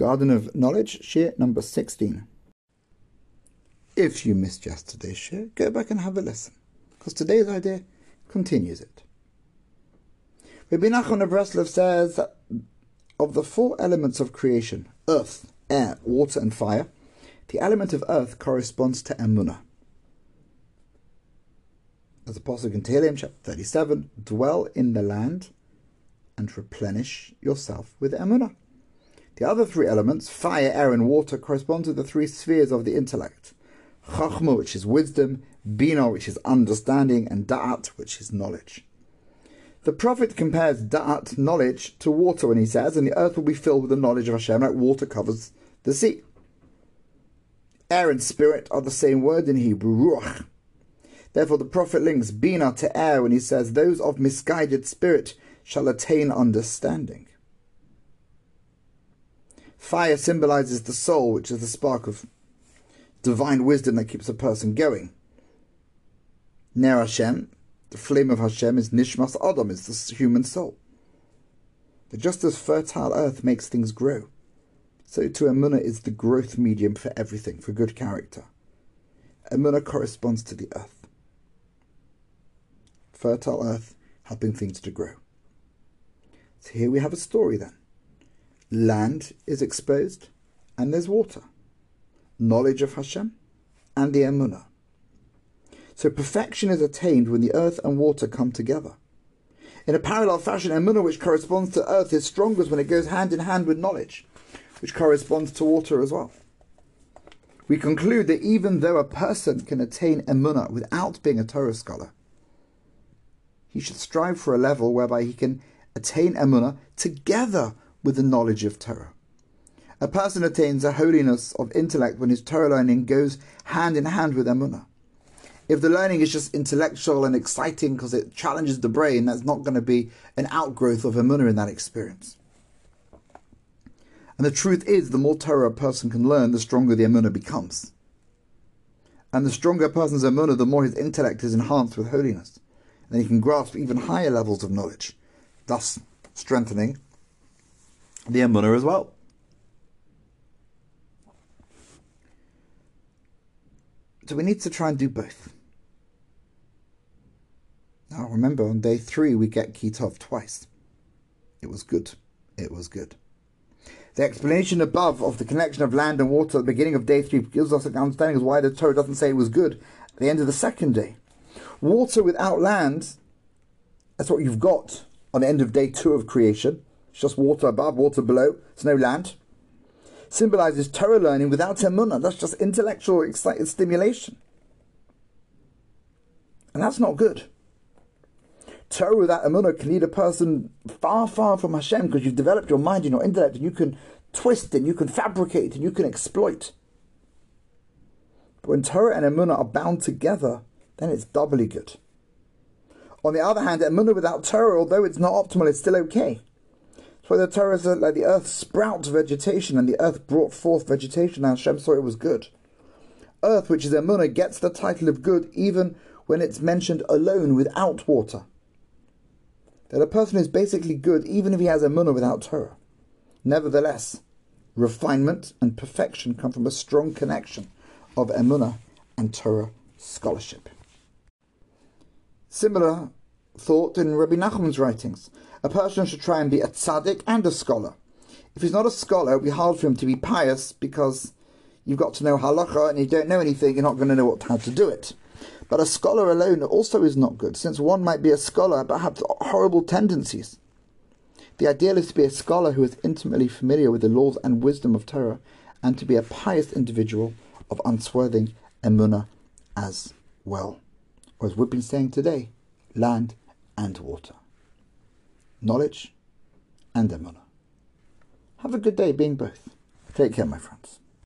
Garden of Knowledge, Shiur number 16. If you missed yesterday's Shiur, go back and have a listen, because today's idea continues it. Rabbi Nachman of Breslov says that of the four elements of creation, earth, air, water, and fire, the element of earth corresponds to Emunah. As the Apostle in chapter 37, dwell in the land and replenish yourself with Emunah. The other three elements, fire, air, and water, correspond to the three spheres of the intellect. Chachma, which is wisdom, Bina, which is understanding, and Da'at, which is knowledge. The prophet compares Da'at, knowledge, to water when he says, and the earth will be filled with the knowledge of Hashem, like water covers the sea. Air and spirit are the same word in Hebrew, ruach. Therefore, the prophet links Bina to air when he says, Those of misguided spirit shall attain understanding. Fire symbolizes the soul, which is the spark of divine wisdom that keeps a person going. Ner Hashem, the flame of Hashem, is Nishmas Adam, is the human soul. But just as fertile earth makes things grow, so too Emunah is the growth medium for everything, for good character. Emunah corresponds to the earth. Fertile earth helping things to grow. So here we have a story then. Land is exposed, and there's water. Knowledge of Hashem, and the Emunah. So perfection is attained when the earth and water come together. In a parallel fashion, Emunah, which corresponds to earth, is strongest when it goes hand in hand with knowledge, which corresponds to water as well. We conclude that even though a person can attain Emunah without being a Torah scholar, he should strive for a level whereby he can attain Emunah together with the knowledge of Torah. A person attains a holiness of intellect when his Torah learning goes hand in hand with Emunah. If the learning is just intellectual and exciting because it challenges the brain, that's not going to be an outgrowth of Emunah in that experience. And the truth is, the more Torah a person can learn, the stronger the Emunah becomes. And the stronger a person's Emunah, the more his intellect is enhanced with holiness. And he can grasp even higher levels of knowledge, thus strengthening the Emunah as well. So we need to try and do both. Now remember, on day three we get Kitov twice. It was good. It was good. The explanation above of the connection of land and water at the beginning of day three gives us an understanding of why the Torah doesn't say it was good at the end of the second day. Water without land, that's what you've got on the end of day two of creation. It's just water above, water below. There's no land. Symbolizes Torah learning without emunah. That's just intellectual excited stimulation. And that's not good. Torah without emunah can lead a person far, far from Hashem because you've developed your mind and your intellect and you can twist and you can fabricate and you can exploit. But when Torah and emunah are bound together, then it's doubly good. On the other hand, emunah without Torah, although it's not optimal, it's still okay. For the Torah says like the earth sprouts vegetation, and the earth brought forth vegetation, and Hashem saw it was good. Earth, which is Emunah, gets the title of good even when it's mentioned alone without water. That a person is basically good even if he has Emunah without Torah. Nevertheless, refinement and perfection come from a strong connection of Emunah and Torah scholarship. Similar thought in Rabbi Nachman's writings a person should try and be a tzaddik and a scholar. If he's not a scholar, it would be hard for him to be pious because you've got to know halacha and you don't know anything, you're not going to know how to do it. But a scholar alone also is not good, since one might be a scholar but have horrible tendencies. The ideal is to be a scholar who is intimately familiar with the laws and wisdom of Torah, and to be a pious individual of unswerving emunah as well. Or as we've been saying today, land and water knowledge and emunah. Have a good day being both. Take care, my friends.